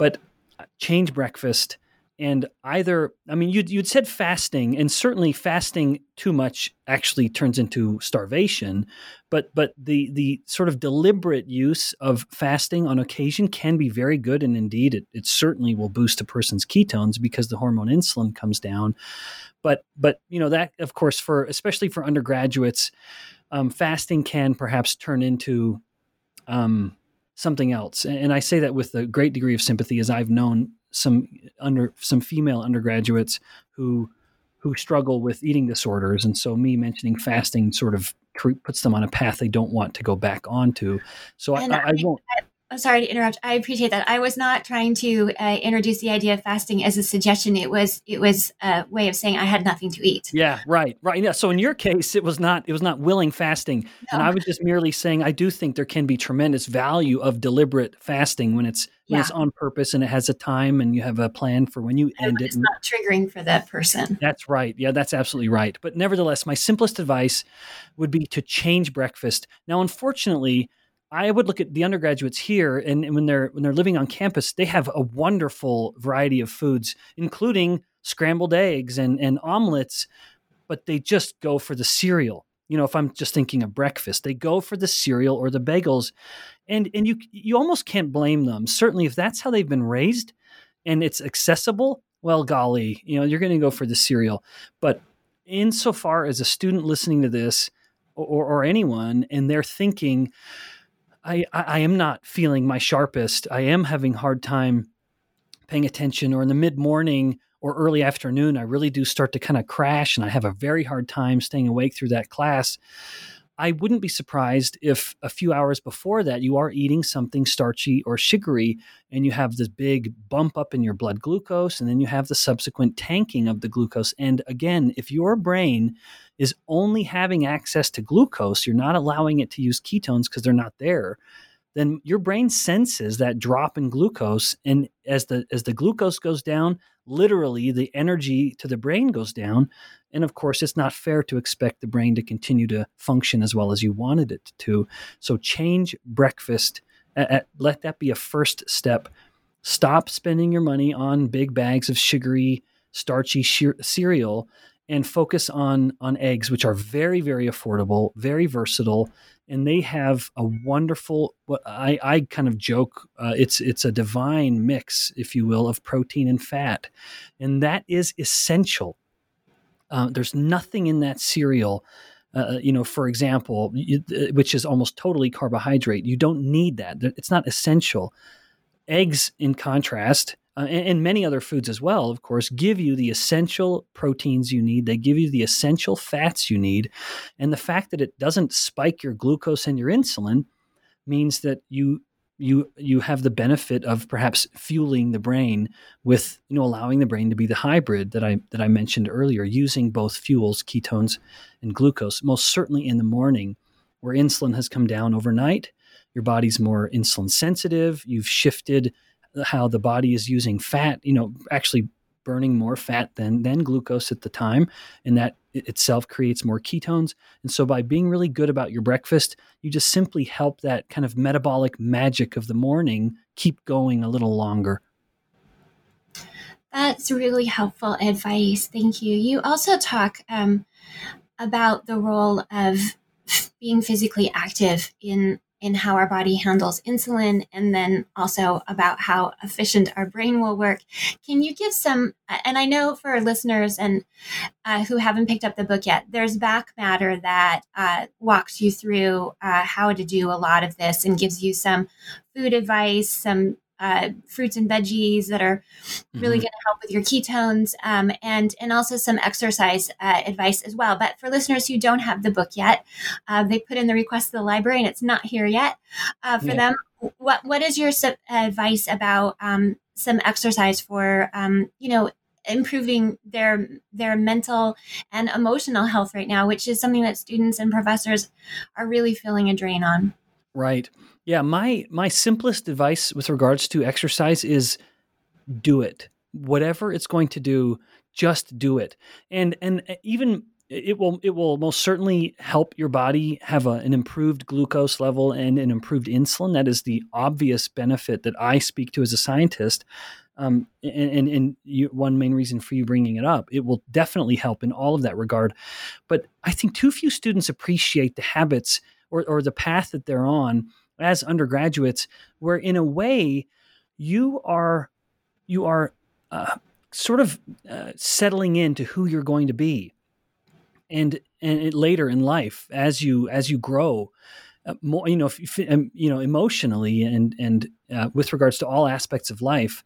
but uh, change breakfast and either i mean you'd, you'd said fasting and certainly fasting too much actually turns into starvation but but the the sort of deliberate use of fasting on occasion can be very good and indeed it, it certainly will boost a person's ketones because the hormone insulin comes down. But but you know that of course for especially for undergraduates um, fasting can perhaps turn into um, something else. And I say that with a great degree of sympathy, as I've known some under some female undergraduates who who struggle with eating disorders, and so me mentioning fasting sort of puts them on a path they don't want to go back onto. So I, I, I, won't. Oh, sorry to interrupt. I appreciate that. I was not trying to uh, introduce the idea of fasting as a suggestion. It was it was a way of saying I had nothing to eat. Yeah, right, right. Yeah. So in your case, it was not it was not willing fasting, no. and I was just merely saying I do think there can be tremendous value of deliberate fasting when it's when yeah. it's on purpose and it has a time and you have a plan for when you end it's it. It's not triggering for that person. That's right. Yeah, that's absolutely right. But nevertheless, my simplest advice would be to change breakfast. Now, unfortunately I would look at the undergraduates here, and, and when they're when they're living on campus, they have a wonderful variety of foods, including scrambled eggs and and omelets, but they just go for the cereal. You know, if I'm just thinking of breakfast, they go for the cereal or the bagels, and and you you almost can't blame them. Certainly, if that's how they've been raised, and it's accessible, well, golly, you know, you're going to go for the cereal. But insofar as a student listening to this, or, or anyone, and they're thinking I, I am not feeling my sharpest. I am having hard time paying attention, or in the mid morning or early afternoon, I really do start to kind of crash, and I have a very hard time staying awake through that class. I wouldn't be surprised if a few hours before that you are eating something starchy or sugary and you have this big bump up in your blood glucose and then you have the subsequent tanking of the glucose. And again, if your brain is only having access to glucose, you're not allowing it to use ketones because they're not there then your brain senses that drop in glucose and as the as the glucose goes down literally the energy to the brain goes down and of course it's not fair to expect the brain to continue to function as well as you wanted it to. So change breakfast let that be a first step. Stop spending your money on big bags of sugary starchy cereal and focus on on eggs which are very very affordable very versatile and they have a wonderful what I, I kind of joke uh, it's it's a divine mix if you will of protein and fat. And that is essential uh, there's nothing in that cereal uh, uh you know for example you, uh, which is almost totally carbohydrate you don't need that it's not essential eggs in contrast uh, and, and, many other foods as well, of course, give you the essential proteins you need. They give you the essential fats you need. And the fact that it doesn't spike your glucose and your insulin means that you you you have the benefit of perhaps fueling the brain with you know allowing the brain to be the hybrid that I that I mentioned earlier using both fuels ketones and glucose. Most certainly in the morning where insulin has come down overnight your body's more insulin sensitive. You've shifted how the body is using fat, you know, actually burning more fat than than glucose at the time and that itself creates more ketones. And so by being really good about your breakfast you just simply help that kind of metabolic magic of the morning keep going a little longer. That's really helpful advice. Thank you. You also talk um, about the role of being physically active in in how our body handles insulin and then also about how efficient our brain will work. Can you give some, and I know for listeners and uh, who haven't picked up the book yet, there's back matter that uh, walks you through uh, how to do a lot of this and gives you some food advice, some uh, fruits and veggies that are really mm-hmm. going to help with your ketones, um, and and also some exercise uh, advice as well. But for listeners who don't have the book yet, uh, they put in the request to the library, and it's not here yet. Uh, for yeah. them, what what is your advice about um, some exercise for um, you know improving their their mental and emotional health right now, which is something that students and professors are really feeling a drain on. Right. Yeah, my my simplest advice with regards to exercise is do it. Whatever it's going to do, just do it. And and uh, even it will it will most certainly help your body have a, an improved glucose level and an improved insulin. That is the obvious benefit that I speak to as a scientist. Um, and and, and you, one main reason for you bringing it up, it will definitely help in all of that regard. But I think too few students appreciate the habits or, or the path that they're on as undergraduates, where in a way you are you are uh, sort of uh, settling into who you're going to be, and and it, later in life as you as you grow. Uh, more, you know, if, um, you know, emotionally and and uh, with regards to all aspects of life,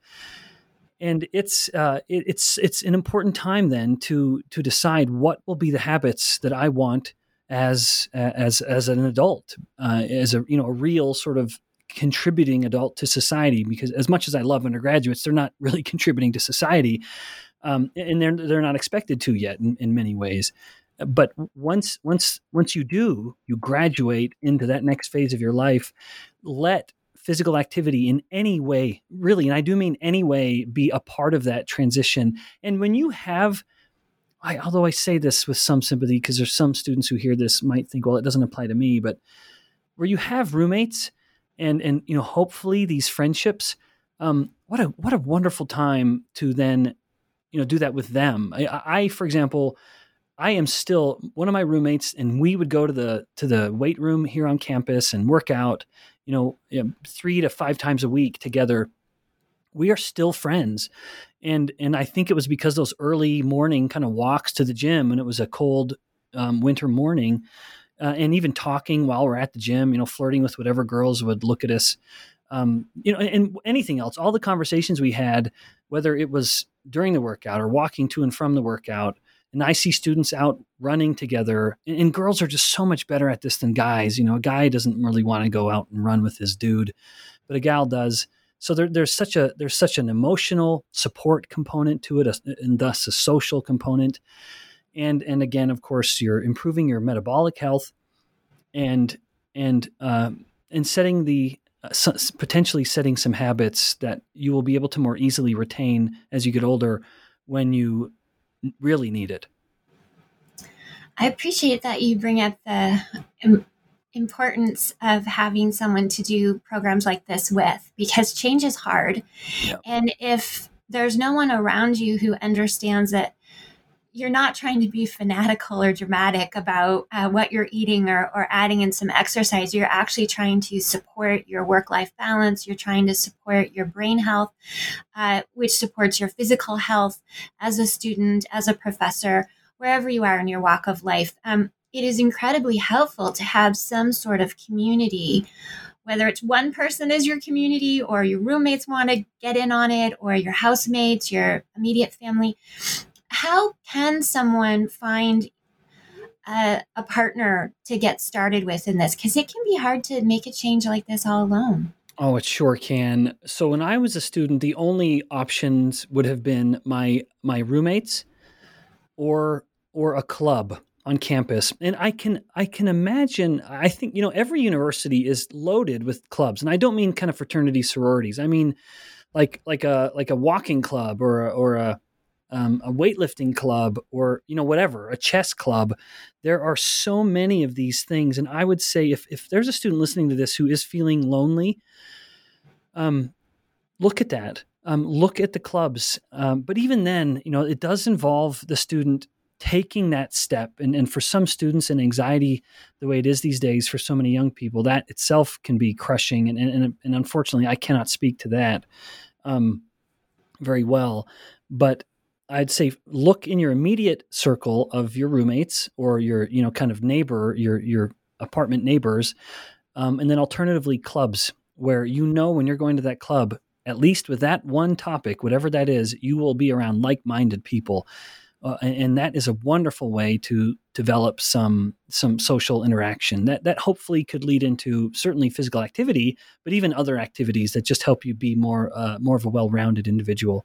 and it's uh, it, it's it's an important time then to to decide what will be the habits that I want as as as an adult, uh, as a you know a real sort of contributing adult to society because as much as I love undergraduates, they're not really contributing to society, um, and they're they're not expected to yet in, in many ways. But once once once you do, you graduate into that next phase of your life. Let physical activity in any way, really, and I do mean any way, be a part of that transition. And when you have I, although I say this with some sympathy because there's some students who hear this might think, well, it doesn't apply to me, but where you have roommates and and you know hopefully these friendships, um, what a what a wonderful time to then you know do that with them. I, I for example, I am still one of my roommates, and we would go to the to the weight room here on campus and work out, you know, three to five times a week together. We are still friends, and and I think it was because those early morning kind of walks to the gym, and it was a cold um, winter morning, uh, and even talking while we're at the gym, you know, flirting with whatever girls would look at us, um, you know, and, and anything else. All the conversations we had, whether it was during the workout or walking to and from the workout, and I see students out running together, and, and girls are just so much better at this than guys. You know, a guy doesn't really want to go out and run with his dude, but a gal does so there, there's such a there's such an emotional support component to it, and thus a social component, and and again, of course, you're improving your metabolic health, and and uh, and setting the uh, potentially setting some habits that you will be able to more easily retain as you get older when you really need it. I appreciate that you bring up the um, importance of having someone to do programs like this with because change is hard. Yeah. And if there's no one around you who understands that you're not trying to be fanatical or dramatic about uh, what you're eating or, or adding in some exercise. You're actually trying to support your work life balance. You're trying to support your brain health, uh, which supports your physical health as a student, as a professor, wherever you are in your walk of life. Um, it is incredibly helpful to have some sort of community. Whether it's one person is your community or your roommates want to get in on it or your housemates your immediate family how can someone find a, a partner to get started with in this? Because it can be hard to make a change like this all alone. Oh, it sure can. So when I was a student, the only options would have been my my roommates or or a club on campus and i can i can imagine i think you know every university is loaded with clubs and i don't mean kind of fraternity sororities. I mean like like a like a walking club or a, or a um, a weightlifting club or you know whatever a chess club. There are so many of these things and i would say if if there's a student listening to this who is feeling lonely um look at that. Um, look at the clubs. Um, but even then you know it does involve the student taking that step and, and for some students and anxiety the way it is these days for so many young people that itself can be crushing and, and, and unfortunately i cannot speak to that um, very well. But i'd say look in your immediate circle of your roommates or your you know kind of neighbor your your apartment neighbors um, and then alternatively clubs where you know when you're going to that club at least with that one topic whatever that is you will be around like-minded people uh, and that is a wonderful way to develop some some social interaction that that hopefully could lead into certainly physical activity, but even other activities that just help you be more uh, more of a well-rounded individual.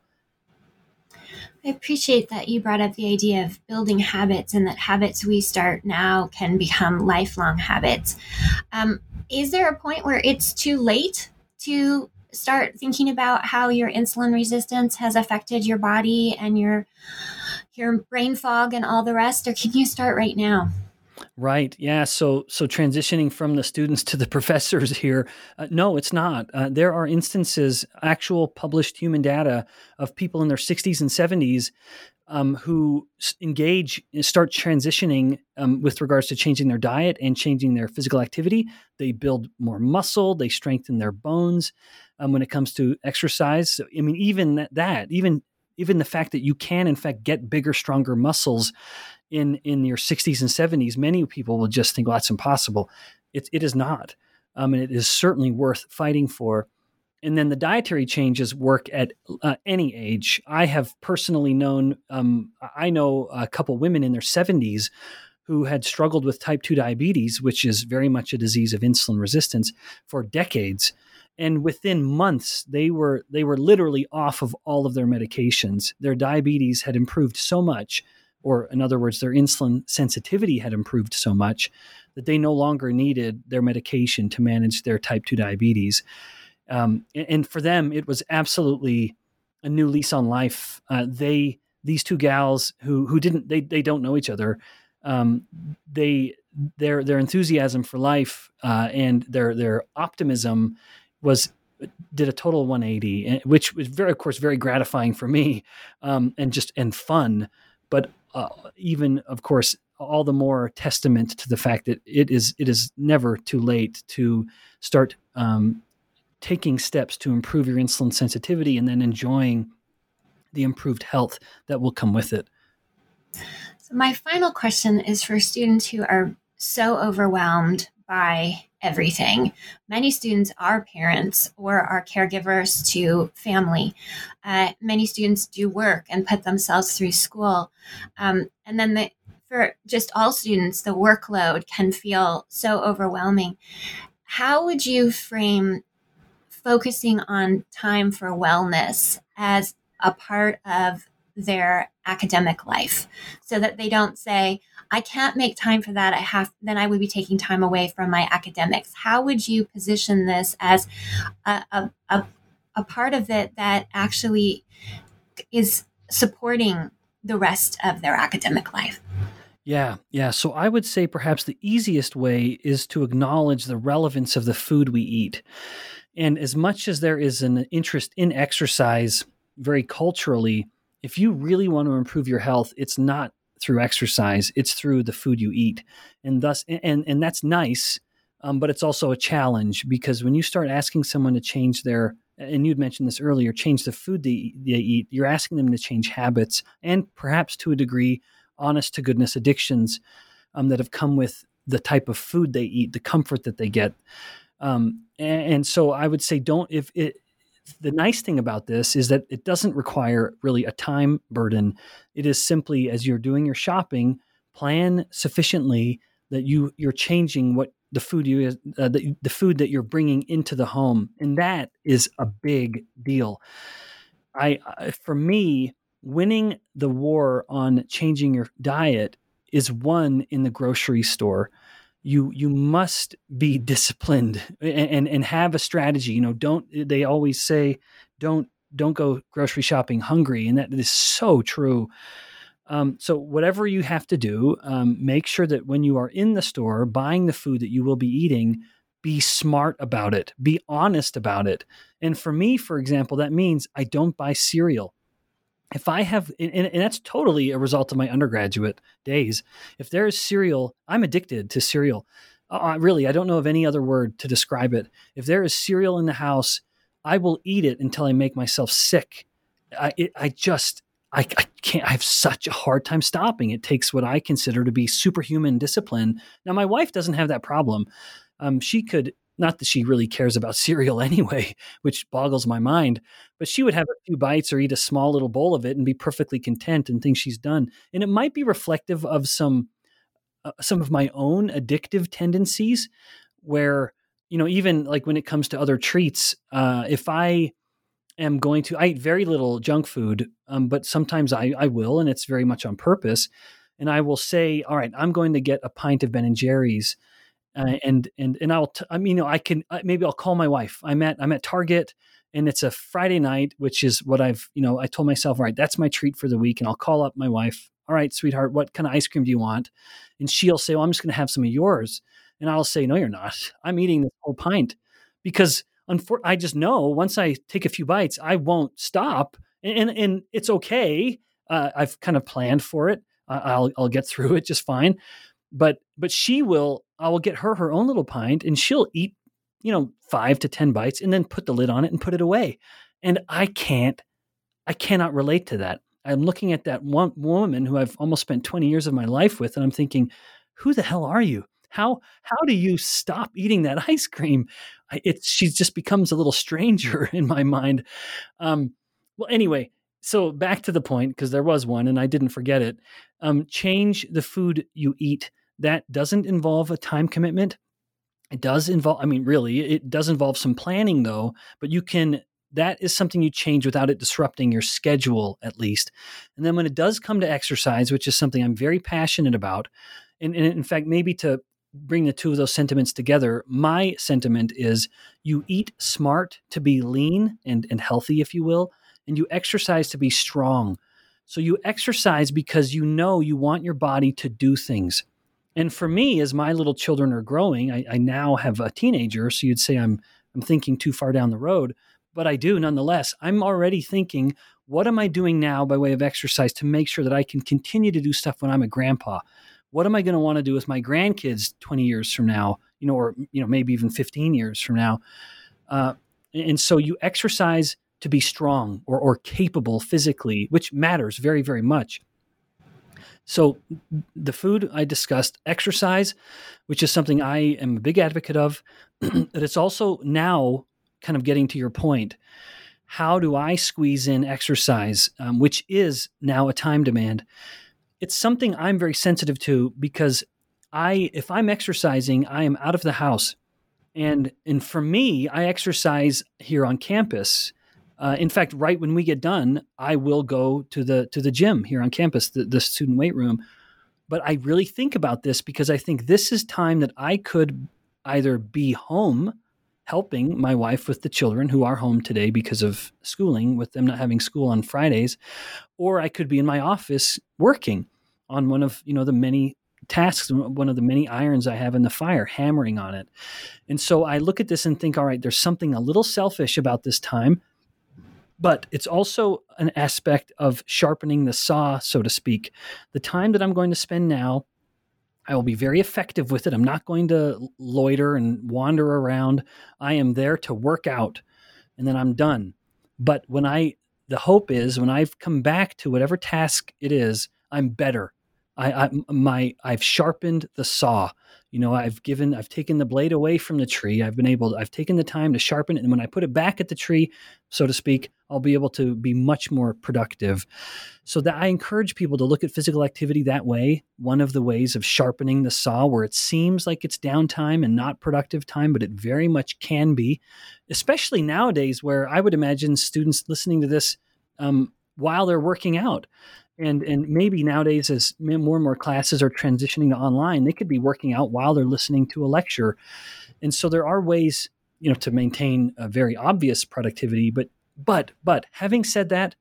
I appreciate that you brought up the idea of building habits and that habits we start now can become lifelong habits. Um, is there a point where it's too late to start thinking about how your insulin resistance has affected your body and your your brain fog and all the rest, or can you start right now? Right. Yeah. So so transitioning from the students to the professors here, uh, no, it's not. Uh, there are instances, actual published human data of people in their 60s and 70s um, who engage, start transitioning um, with regards to changing their diet and changing their physical activity. They build more muscle. They strengthen their bones. Um, when it comes to exercise, so, I mean, even that, that even even the fact that you can in fact get bigger stronger muscles in in your 60s and 70s many people will just think well that's impossible. It, it is not. Um, and it is certainly worth fighting for. And then the dietary changes work at uh, any age. I have personally known um, i know a couple women in their 70s who had struggled with type 2 diabetes which is very much a disease of insulin resistance for decades and within months they were they were literally off of all of their medications. Their diabetes had improved so much or in other words their insulin sensitivity had improved so much that they no longer needed their medication to manage their type 2 diabetes. Um, and, for them it was absolutely a new lease on life. Uh, they these two gals who who didn't they they don't know each other um, they their their enthusiasm for life uh, and their their optimism was did a total 180 eh, which was very of course very gratifying for me um, and just and fun. But uh, even of course all the more testament to the fact that it is it is never too late to start um, taking steps to improve your insulin sensitivity and then enjoying the improved health that will come with it. So my final question is for students who are so overwhelmed by everything. Many students are parents or are caregivers to family. Uh, many students do work and put themselves through school. Um, and then the, for just all students, the workload can feel so overwhelming. How would you frame focusing on time for wellness as a part of their academic life so that they don't say, I can't make time for that. I have, then I would be taking time away from my academics. How would you position this as a, a, a, a part of it that actually is supporting the rest of their academic life? Yeah, yeah. So I would say perhaps the easiest way is to acknowledge the relevance of the food we eat. And as much as there is an interest in exercise very culturally, if you really want to improve your health, it's not through exercise, it's through the food you eat. And thus and and that's nice, um, but it's also a challenge because when you start asking someone to change their and you'd mentioned this earlier, change the food they, they eat, you're asking them to change habits and perhaps to a degree, honest to goodness addictions um, that have come with the type of food they eat, the comfort that they get. Um, and, and, so I would say, don't if it the nice thing about this is that it doesn't require really a time burden. It is simply as you're doing your shopping, plan sufficiently that you you're changing what the food you uh, the, the food that you're bringing into the home, and that is a big deal. I, for me, winning the war on changing your diet is won in the grocery store you you must be disciplined and, and, and have a strategy. You know don't they always say don't don't go grocery shopping hungry and that is so true. Um, so whatever you have to do um, make sure that when you are in the store buying the food that you will be eating be smart about it. Be honest about it. And for me for example that means i don't buy cereal if I have, and, and, that's totally a result of my undergraduate days. If there is cereal, I'm addicted to cereal. Uh, uh, really, I don't know of any other word to describe it. If there is cereal in the house, I will eat it until I make myself sick. I, it, I just, I, I can't, I have such a hard time stopping. It takes what I consider to be superhuman discipline. Now, my wife doesn't have that problem. Um, she could not that she really cares about cereal anyway, which boggles my mind, but she would have a few bites or eat a small little bowl of it and be perfectly content and think she's done. And it might be reflective of some uh, some of my own addictive tendencies where you know even like when it comes to other treats uh, if i am going to i eat very little junk food um, but sometimes I, I will and it's very much on purpose and i will say all right i'm going to get a pint of ben and jerry's uh, and and and I'll t- I mean you know I can maybe I'll call my wife. I'm at I'm at Target and it's a Friday night, which is what I've you know I told myself, all right, that's my treat for the week, and I'll call up my wife. All right, sweetheart, what kind of ice cream do you want? And she'll say, well, I'm just going to have some of yours, and I'll say, no, you're not. I'm eating this whole pint because unfor- I just know once I take a few bites, I won't stop, and and, and it's okay. Uh, I've kind of planned for it. I'll I'll get through it just fine but but she will I will get her her own little pint and she'll eat you know 5 to 10 bites and then put the lid on it and put it away and I can't I cannot relate to that I'm looking at that one woman who I've almost spent 20 years of my life with and I'm thinking who the hell are you how how do you stop eating that ice cream it's she just becomes a little stranger in my mind um well anyway so back to the point because there was one and I didn't forget it. Um, change the food you eat. That doesn't involve a time commitment. It does involve, I mean, really, it does involve some planning though, but you can, that is something you change without it disrupting your schedule at least. And then when it does come to exercise, which is something I'm very passionate about, and, and in fact, maybe to bring the two of those sentiments together, my sentiment is you eat smart to be lean and, and healthy, if you will, and you exercise to be strong. So you exercise because you know you want your body to do things. And for me, as my little children are growing, I, I now have a teenager, so you'd say I'm I'm thinking too far down the road, but I do nonetheless. I'm already thinking, what am I doing now by way of exercise to make sure that I can continue to do stuff when I'm a grandpa? What am I going to want to do with my grandkids 20 years from now, you know, or you know maybe even 15 years from now? Uh, and so you exercise to be strong or, or capable physically, which matters very, very much. So, the food I discussed, exercise, which is something I am a big advocate of, but it's also now kind of getting to your point. How do I squeeze in exercise, um, which is now a time demand? It's something I'm very sensitive to because I, if I'm exercising, I am out of the house, and and for me, I exercise here on campus uh, in fact, right when we get done, I will go to the to the gym here on campus, the, the student weight room. But I really think about this because I think this is time that I could either be home helping my wife with the children who are home today because of schooling, with them not having school on Fridays, or I could be in my office working on one of you know the many tasks, one of the many irons I have in the fire, hammering on it. And so I look at this and think, all right, there's something a little selfish about this time but it's also an aspect of sharpening the saw, so to speak. The time that I'm going to spend now, I will be very effective with it. I'm not going to loiter and wander around. I am there to work out and then I'm done. But when I, the hope is when I've come back to whatever task it is, I'm better. I, I my I've sharpened the saw. You know, I've given I've taken the blade away from the tree. I've been able to, I've taken the time to sharpen it and when I put it back at the tree, so to speak, I'll be able to be much more productive. So that I encourage people to look at physical activity that way. One of the ways of sharpening the saw where it seems like it's downtime and not productive time, but it very much can be, especially nowadays where I would imagine students listening to this um, while they're working out and and maybe nowadays as more and more classes are transitioning to online they could be working out while they're listening to a lecture and so there are ways you know to maintain a very obvious productivity but but but having said that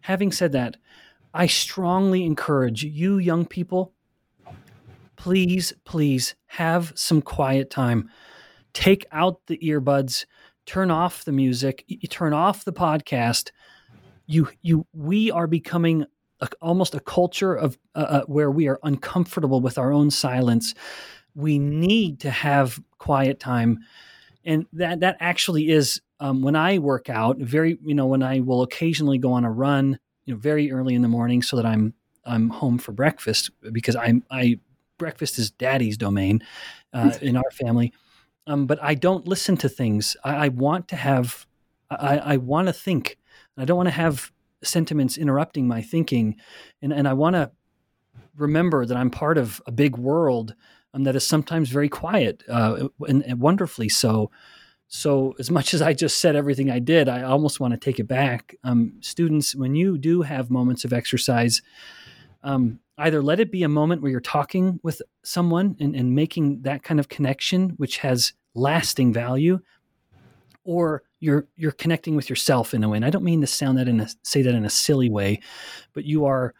having said that i strongly encourage you young people please please have some quiet time. Take out the earbuds turn off the music turn off the podcast. You you we are becoming a, almost a culture of uh, uh, where we are uncomfortable with our own silence. We need to have quiet time, and that that actually is um, when I work out. Very, you know, when I will occasionally go on a run, you know, very early in the morning, so that I'm I'm home for breakfast because I'm I breakfast is daddy's domain uh, in our family. Um, but I don't listen to things. I, I want to have. I, I want to think. I don't want to have sentiments interrupting my thinking, and and I want to remember that I'm part of a big world um, that is sometimes very quiet uh, and, and, wonderfully so. So, as much as I just said everything I did, I almost want to take it back. Um, students, when you do have moments of exercise, um, either let it be a moment where you're talking with someone and, and making that kind of connection, which has lasting value, or you're you're connecting with yourself in a way. And I don't mean to sound that in a say that in a silly way, but you are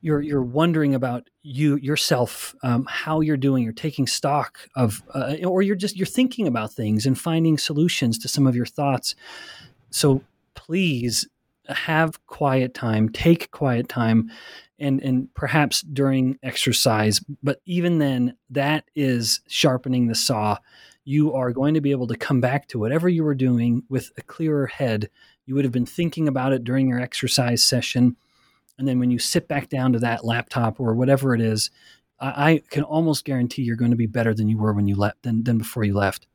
you're you're wondering about you yourself, um, how you're doing. You're taking stock of, uh, or you're just you're thinking about things and finding solutions to some of your thoughts. So please have quiet time. Take quiet time, and and perhaps during exercise. But even then, that is sharpening the saw you are going to be able to come back to whatever you were doing with a clearer head. You would have been thinking about it during your exercise session. And then when you sit back down to that laptop or whatever it is, I, I can almost guarantee you're going to be better than you were when you left than, than before you left.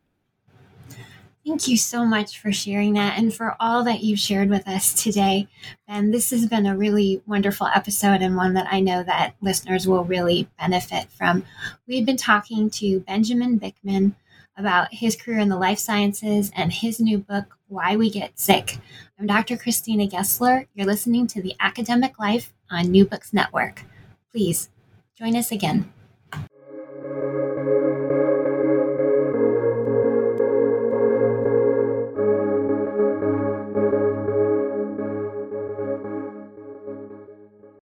Thank you so much for sharing that and for all that you've shared with us today. And this has been a really wonderful episode and one that I know that listeners will really benefit from. We've been talking to Benjamin Bikman about his career in the life sciences and his new book, Why We Get Sick. I'm Dr. Christina Gessler. You're listening to The Academic Life on New Books Network. Please join us again.